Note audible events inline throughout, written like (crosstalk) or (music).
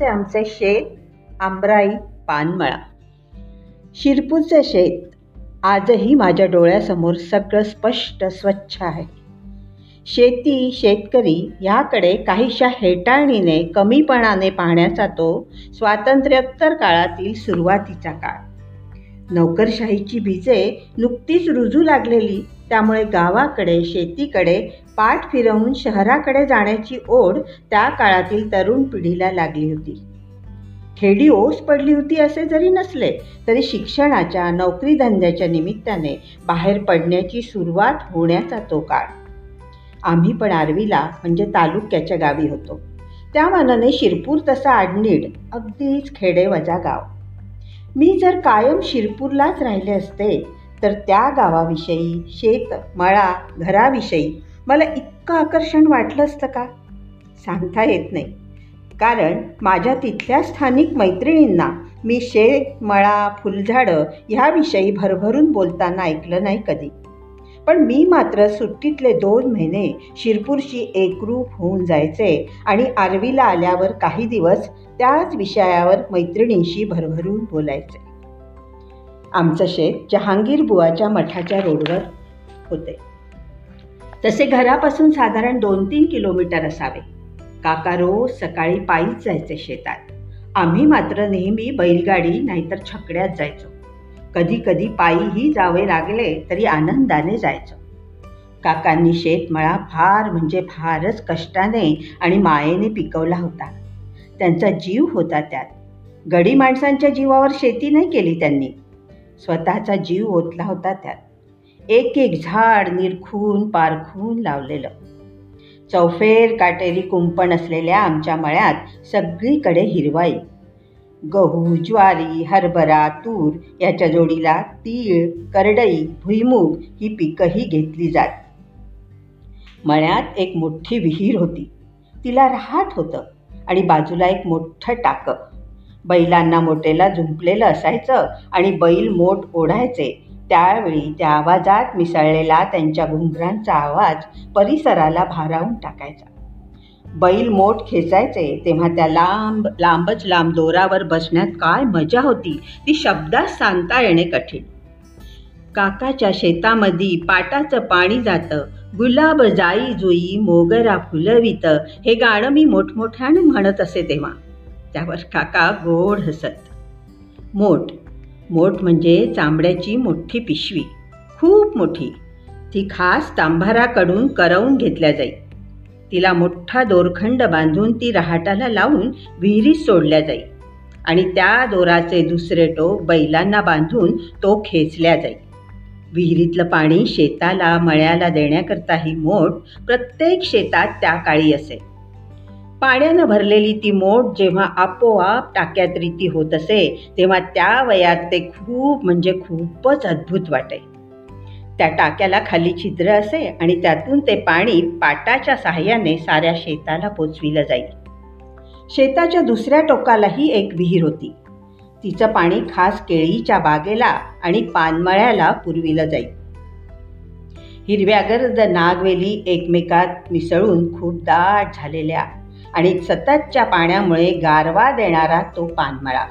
शिरपूरचे आमचे शेत आंबराई पानमळा. शिरपूरचे शेत आजही माझ्या डोळ्यासमोर सगळं स्पष्ट स्वच्छ आहे. शेती शेतकरी ह्याकडे काहीशा हेटाळणीने कमीपणाने पाहण्याचा तो स्वातंत्र्योत्तर काळातील सुरुवातीचा काळ. नोकरशाहीची बीजे नुकतीच रुजू लागलेली त्यामुळे गावाकडे शेतीकडे पाठ फिरवून शहराकडे जाण्याची ओढ त्या काळातील तरुण पिढीला लागली होती. खेडी ओस पडली होती असे जरी नसले तरी शिक्षणाच्या नोकरी धंद्याच्या निमित्ताने बाहेर पडण्याची सुरुवात होण्याचा तो काळ. आम्ही पण आरवीला म्हणजे तालुक्याच्या गावी होतो. त्या मानाने शिरपूर तसा आडनीड अगदीच खेडे वजा गाव. मी जर कायम शिरपूरलाच राहिले असते तर त्या गावाविषयी शेत मळा घराविषयी मला इतकं आकर्षण वाटलं असतं का? सांगता येत नाही. कारण माझ्या तिथल्या स्थानिक मैत्रिणींना मी शेत मळा फुलझाडं ह्याविषयी भरभरून बोलताना ऐकलं नाही कधी. पण मी मात्र सुट्टीतले दोन महिने शिरपूरशी एकरूप होऊन जायचे आणि आरवीला आल्यावर काही दिवस त्याच विषयावर मैत्रिणींशी भरभरून बोलायचे. आमचं शेत जहांगीर बुवाच्या मठाच्या रोडवर होते. तसे घरापासून साधारण दोन तीन किलोमीटर असावे. काका रोज सकाळी पायीच जायचे शेतात. आम्ही मात्र नेहमी बैलगाडी नाहीतर छकड्यात जायचो. कधी कधी पायीही जावे लागले तरी आनंदाने जायचो. काकांनी शेतमळा फार म्हणजे फारच कष्टाने आणि मायेने पिकवला होता. त्यांचा जीव होता त्यात. गडी माणसांच्या जीवावर शेती नाही केली त्यांनी. स्वतःचा जीव ओतला होता त्यात. एक एक झाड निरखून पारखून लावलेलं. चौफेर काटेरी कुंपण असलेल्या आमच्या मळ्यात सगळीकडे हिरवाई. गहू ज्वारी हरभरा तूर याच्या जोडीला तीळ करडई भुईमूग ही पिकंही घेतली जात. मळ्यात एक मोठी विहीर होती. तिला रहाट होतं आणि बाजूला एक मोठं टाकं. बैलांना मोठेला झुंपलेलं असायचं आणि बैल मोठ ओढायचे. त्यावेळी त्या आवाजात मिसळलेला त्यांच्या घुंगरांचा आवाज परिसराला भारावून टाकायचा. बैल मोठ खेचायचे तेव्हा त्या लांब लांबच लांब दोरावर बसण्यात काय मजा होती ती शब्दात सांगता येणे कठीण. काकाच्या शेतामध्ये पाटाचं पाणी जातं गुलाब जाई जुई मोगरा फुलवित हे गाणं मी मोठमोठ्याने म्हणत असे तेव्हा. त्यावर काका गोड हसत. मोठ. मोठ म्हणजे चांबड्याची मोठी पिशवी. खूप मोठी. ती खास तांभाराकडून करवून घेतल्या जाई. तिला मोठा दोरखंड बांधून ती रहाटाला लावून विहिरीत सोडल्या जाई. आणि त्या दोराचे दुसरे टोक बैलांना बांधून तो खेचल्या जाई. विहिरीतलं पाणी शेताला मळ्याला देण्याकरताही मोठ प्रत्येक शेतात त्या काळी असे. पाण्यानं भरलेली ती मोठ जेव्हा आपोआप टाक्यात रीती होत असे तेव्हा त्या वयात ते खूप म्हणजे खूपच अद्भुत वाटे. त्या टाक्याला खाली छिद्र असे आणि त्यातून ते पाणी पाटाच्या सहाय्याने साऱ्या शेताला पोचविलं जाईल. शेताच्या दुसऱ्या टोकालाही एक विहीर होती. तिचं पाणी खास केळीच्या बागेला आणि पानमळ्याला पुरविलं जाईल. हिरव्यागर्द नागवेली एकमेकात मिसळून खूप दाट झालेल्या आणि सततच्या पाण्यामुळे गारवा देणारा तो पानमळा.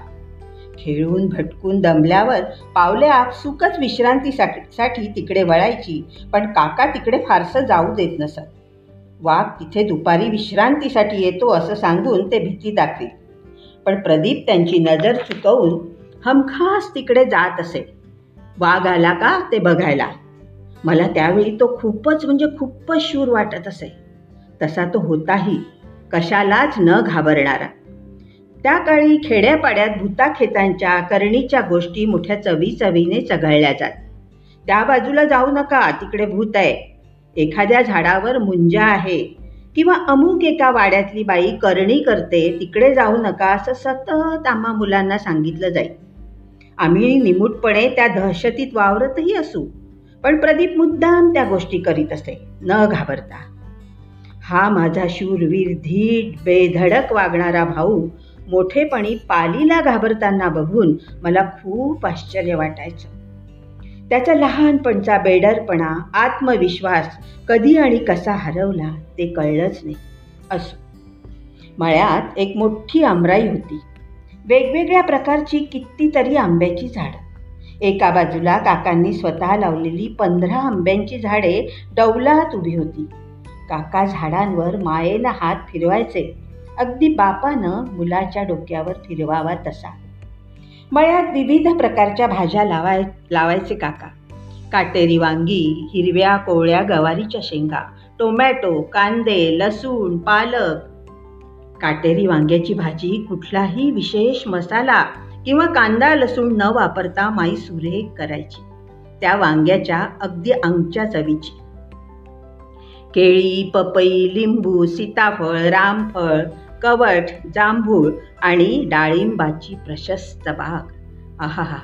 खेळून भटकून दमल्यावर पावले आपसुकच विश्रांतीसाठी तिकडे वळायची पण काका तिकडे फारसं जाऊ देत नसत. वाघ तिथे दुपारी विश्रांतीसाठी येतो असं सांगून ते भीती दाखवी. पण प्रदीप त्यांची नजर चुकवून हमखास तिकडे जात असे. वाघ आला का ते बघायला. मला त्यावेळी तो खूपच म्हणजे खूपच शूर वाटत असे. तसा तो होताही कशालाच न घाबरणारा. त्या काळी खेड्यापाड्यात भूताखेतांच्या करणीच्या गोष्टी मोठ्या चवी चवीने चघळल्या जात. त्या बाजूला जाऊ नका तिकडे भूत आहे. एखाद्या झाडावर मुंजा आहे किंवा अमुक एका वाड्यातली बाई करणी करते तिकडे जाऊ नका असं सतत आम्हा मुलांना सांगितलं जाईल आम्ही निमूटपणे त्या दहशतीत वावरतही असू पण प्रदीप मुद्दाम त्या गोष्टी करीत असे. न घाबरता. हा माझा शूरवीर धीट बेधडक वागणारा भाऊ मोठेपणी पालीला घाबरताना बघून मला खूप आश्चर्य वाटायचं. त्याचा लहानपणचा बेडरपणा आत्मविश्वास कधी आणि कसा हरवला ते कळलंच नाही. असो. मळ्यात एक मोठी आमराई होती. वेगवेगळ्या प्रकारची कितीतरी आंब्याची झाडं. एका बाजूला काकांनी स्वतः लावलेली पंधरा आंब्यांची झाडे डौलात उभी होती. काका झाडांवर मायेला हात फिरवायचे. अगदी बापानं मुलाच्या डोक्यावर फिरवावा तसा. मळ्यात विविध प्रकारच्या भाज्या लावाय लावायचे काका. काटेरी वांगी हिरव्या कोवळ्या गवारीच्या शेंगा टोमॅटो कांदे लसूण पालक. काटेरी वांग्याची भाजी कुठलाही विशेष मसाला किंवा कांदा लसूण न वापरता माई सुरेख करायची. त्या वांग्याच्या अगदी अंगच्या चवीची. केळी पपई लिंबू सीताफळ रामफळ कवट जांभूळ आणि डाळिंबाची प्रशस्त बाग. आहा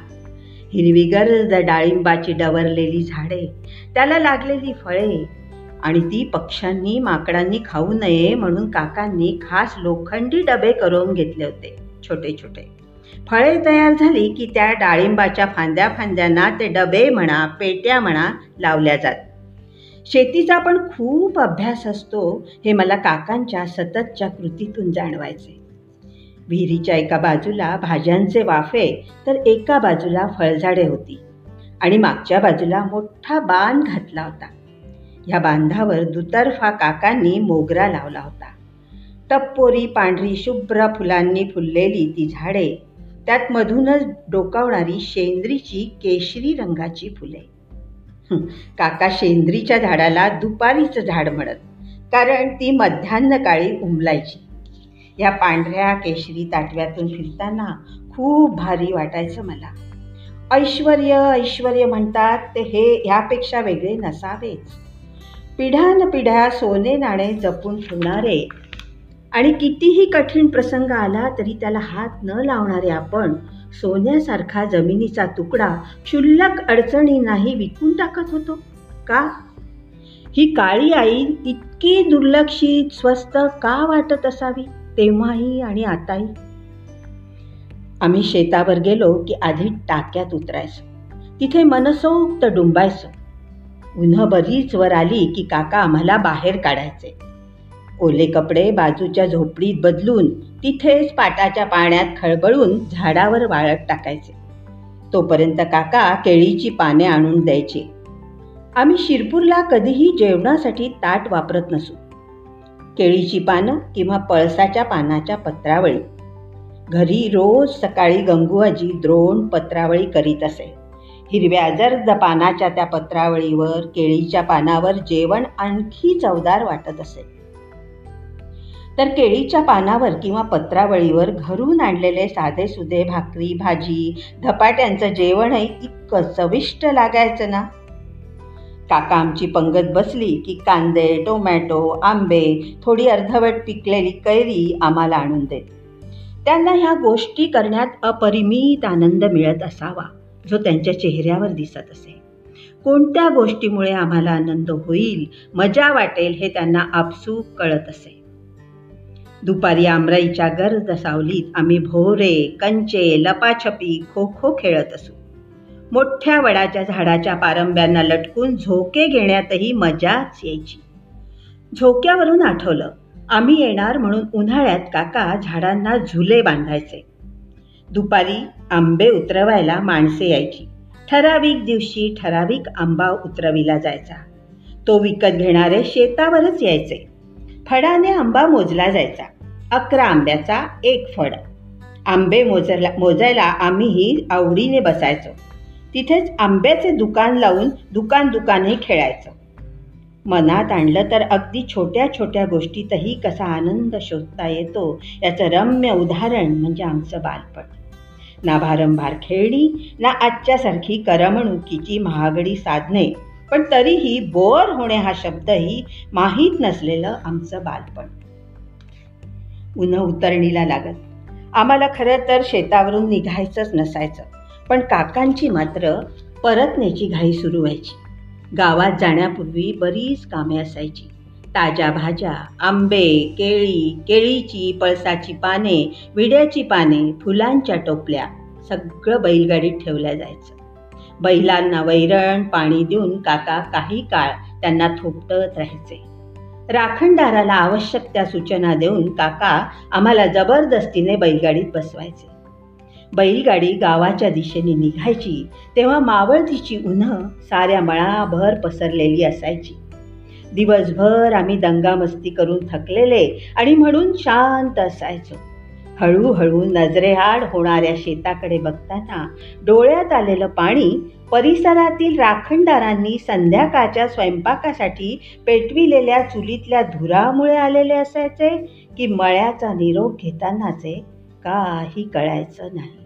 हिरवीगर्द डाळिंबाची डवरलेली झाडे त्याला लागलेली फळे आणि ती पक्ष्यांनी माकडांनी खाऊ नये म्हणून काकांनी खास लोखंडी डबे करून घेतले होते छोटे छोटे. फळे तयार झाली की त्या डाळिंबाच्या फांद्या फांद्यांना ते डबे म्हणा पेट्या म्हणा लावल्या जात. शेतीचा पण खूप अभ्यास असतो हे मला काकांच्या सततच्या कृतीतून जाणवायचे. विहिरीच्या एका बाजूला भाज्यांचे वाफे तर एका बाजूला फळझाडे होती आणि मागच्या बाजूला मोठा बांध घातला होता. या बांधावर दुतर्फा काकांनी मोगरा लावला होता. टप्पोरी पांढरी शुभ्र फुलांनी फुललेली ती झाडे त्यात मधूनच डोकावणारी शेंद्रीची केशरी रंगाची फुले. (laughs) काका शेंद्रीच्या झाडाला दुपारीचं झाड म्हणत कारण ती मध्यान्ह काळी उमलायची. या पांढऱ्या केशरी ताटव्यातून फिरताना खूप भारी वाटायचं मला. ऐश्वर ऐश्वर म्हणतात ते हे ह्यापेक्षा वेगळे नसावेच. पिढ्यान पिढ्या सोने नाणे जपून ठेवणारे आणि कितीही कठीण प्रसंग आला तरी त्याला हात न लावणारे आपण सोन्यासारखा जमिनीचा तुकडा क्षुल्लक अडचणी नाही विकून टाकत होतो. का? ही काळी आई इतकी दुर्लक्षित स्वस्त का वाटत असावी? तेव्हाही आणि आताही. आम्ही शेतावर गेलो की आधी टाक्यात उतरायचो. तिथे मनसोक्त डुंबायचो. उन्ह बरीच वर आली की काका आम्हाला बाहेर काढायचे. ओले कपडे बाजूच्या झोपडीत बदलून तिथेच पाटाच्या पाण्यात खळबळून झाडावर वाळत टाकायचे. तोपर्यंत काका केळीची पाने आणून द्यायची. आम्ही शिरपूरला कधीही जेवणासाठी ताट वापरत नसू. केळीची पानं किंवा पळसाच्या पानाच्या पत्रावळी. घरी रोज सकाळी गंगूआजी द्रोण पत्रावळी करीत असे. हिरव्या जर्द पानाच्या त्या पत्रावळीवर केळीच्या पानावर जेवण आणखी चवदार वाटत असे. तर केळीच्या पानावर किंवा पत्रावळीवर घरून आणलेले साधे सुधे भाकरी भाजी धपाट्यांचं जेवणही इतकं चविष्ट लागायचं ना? काका आमची पंगत बसली की कांदे टोमॅटो आंबे थोडी अर्धवट पिकलेली कैरी आम्हाला आणून देत. त्यांना ह्या गोष्टी करण्यात अपरिमित आनंद मिळत असावा जो त्यांच्या चेहऱ्यावर दिसत असे. कोणत्या गोष्टीमुळे आम्हाला आनंद होईल मजा वाटेल हे त्यांना आपसूक कळत असे. दुपारी आमराईच्या गर्द सावलीत आम्ही भोरे कंचे लपाछपी खो खो खेळत असू. मोठ्या वडाच्या झाडाच्या पारंब्यांना लटकून झोके घेण्यातही मजाच यायची. झोक्यावरून आठवलं आम्ही येणार म्हणून उन्हाळ्यात काका झाडांना झुले बांधायचे. दुपारी आंबे उतरवायला माणसे यायची. ठराविक दिवशी ठराविक आंबा उतरविला जायचा. तो विकत घेणारे शेतावरच यायचे. फडाने आंबा मोजला जायचा. अकरा आंब्याचा एक फड. आंबे मोजला मोजायला आम्हीही आवडीने बसायचो. तिथेच आंब्याचे दुकान लावून दुकान दुकानही खेळायचो. मनात आणलं तर अगदी छोट्या छोट्या गोष्टीतही कसा आनंद शोधता येतो याचं रम्य उदाहरण म्हणजे आमचं बालपण. ना भारंभार खेळणी ना आजच्यासारखी करमणुकीची महागडी साधने पण तरीही बोअर होणे हा शब्दही माहीत नसलेलं आमचं बालपण. उन्ह उतरणीला लागत. आम्हाला खरं तर शेतावरून निघायचंच नसायचं पण काकांची मात्र परतण्याची घाई सुरू व्हायची. गावात जाण्यापूर्वी बरीच कामे असायची. ताज्या भाज्या आंबे केळी केळीची पळसाची पाने विड्याची पाने फुलांच्या टोपल्या सगळं बैलगाडीत ठेवल्या जायचं. बैलांना वैरण पाणी देऊन काका काही काळ त्यांना थोपटत राहायचे. राखणदाराला आवश्यक त्या सूचना देऊन काका आम्हाला जबरदस्तीने बैलगाडीत बसवायचे. बैलगाडी गावाच्या दिशेने निघायची तेव्हा मावळतीची उन्ह साऱ्या मळाभर पसरलेली असायची. दिवसभर आम्ही दंगामस्ती करून थकलेले आणि म्हणून शांत असायचो. हळूहळू नजरेआड होणाऱ्या शेताकडे बघताना डोळ्यात आलेलं पाणी परिसरातील राखणदारांनी संध्याकाळच्या स्वयंपाकासाठी पेटविलेल्या चुलीतल्या धुरामुळे आलेले असायचे की मळ्याचा निरोप घेतानाचे काही कळायचं नाही.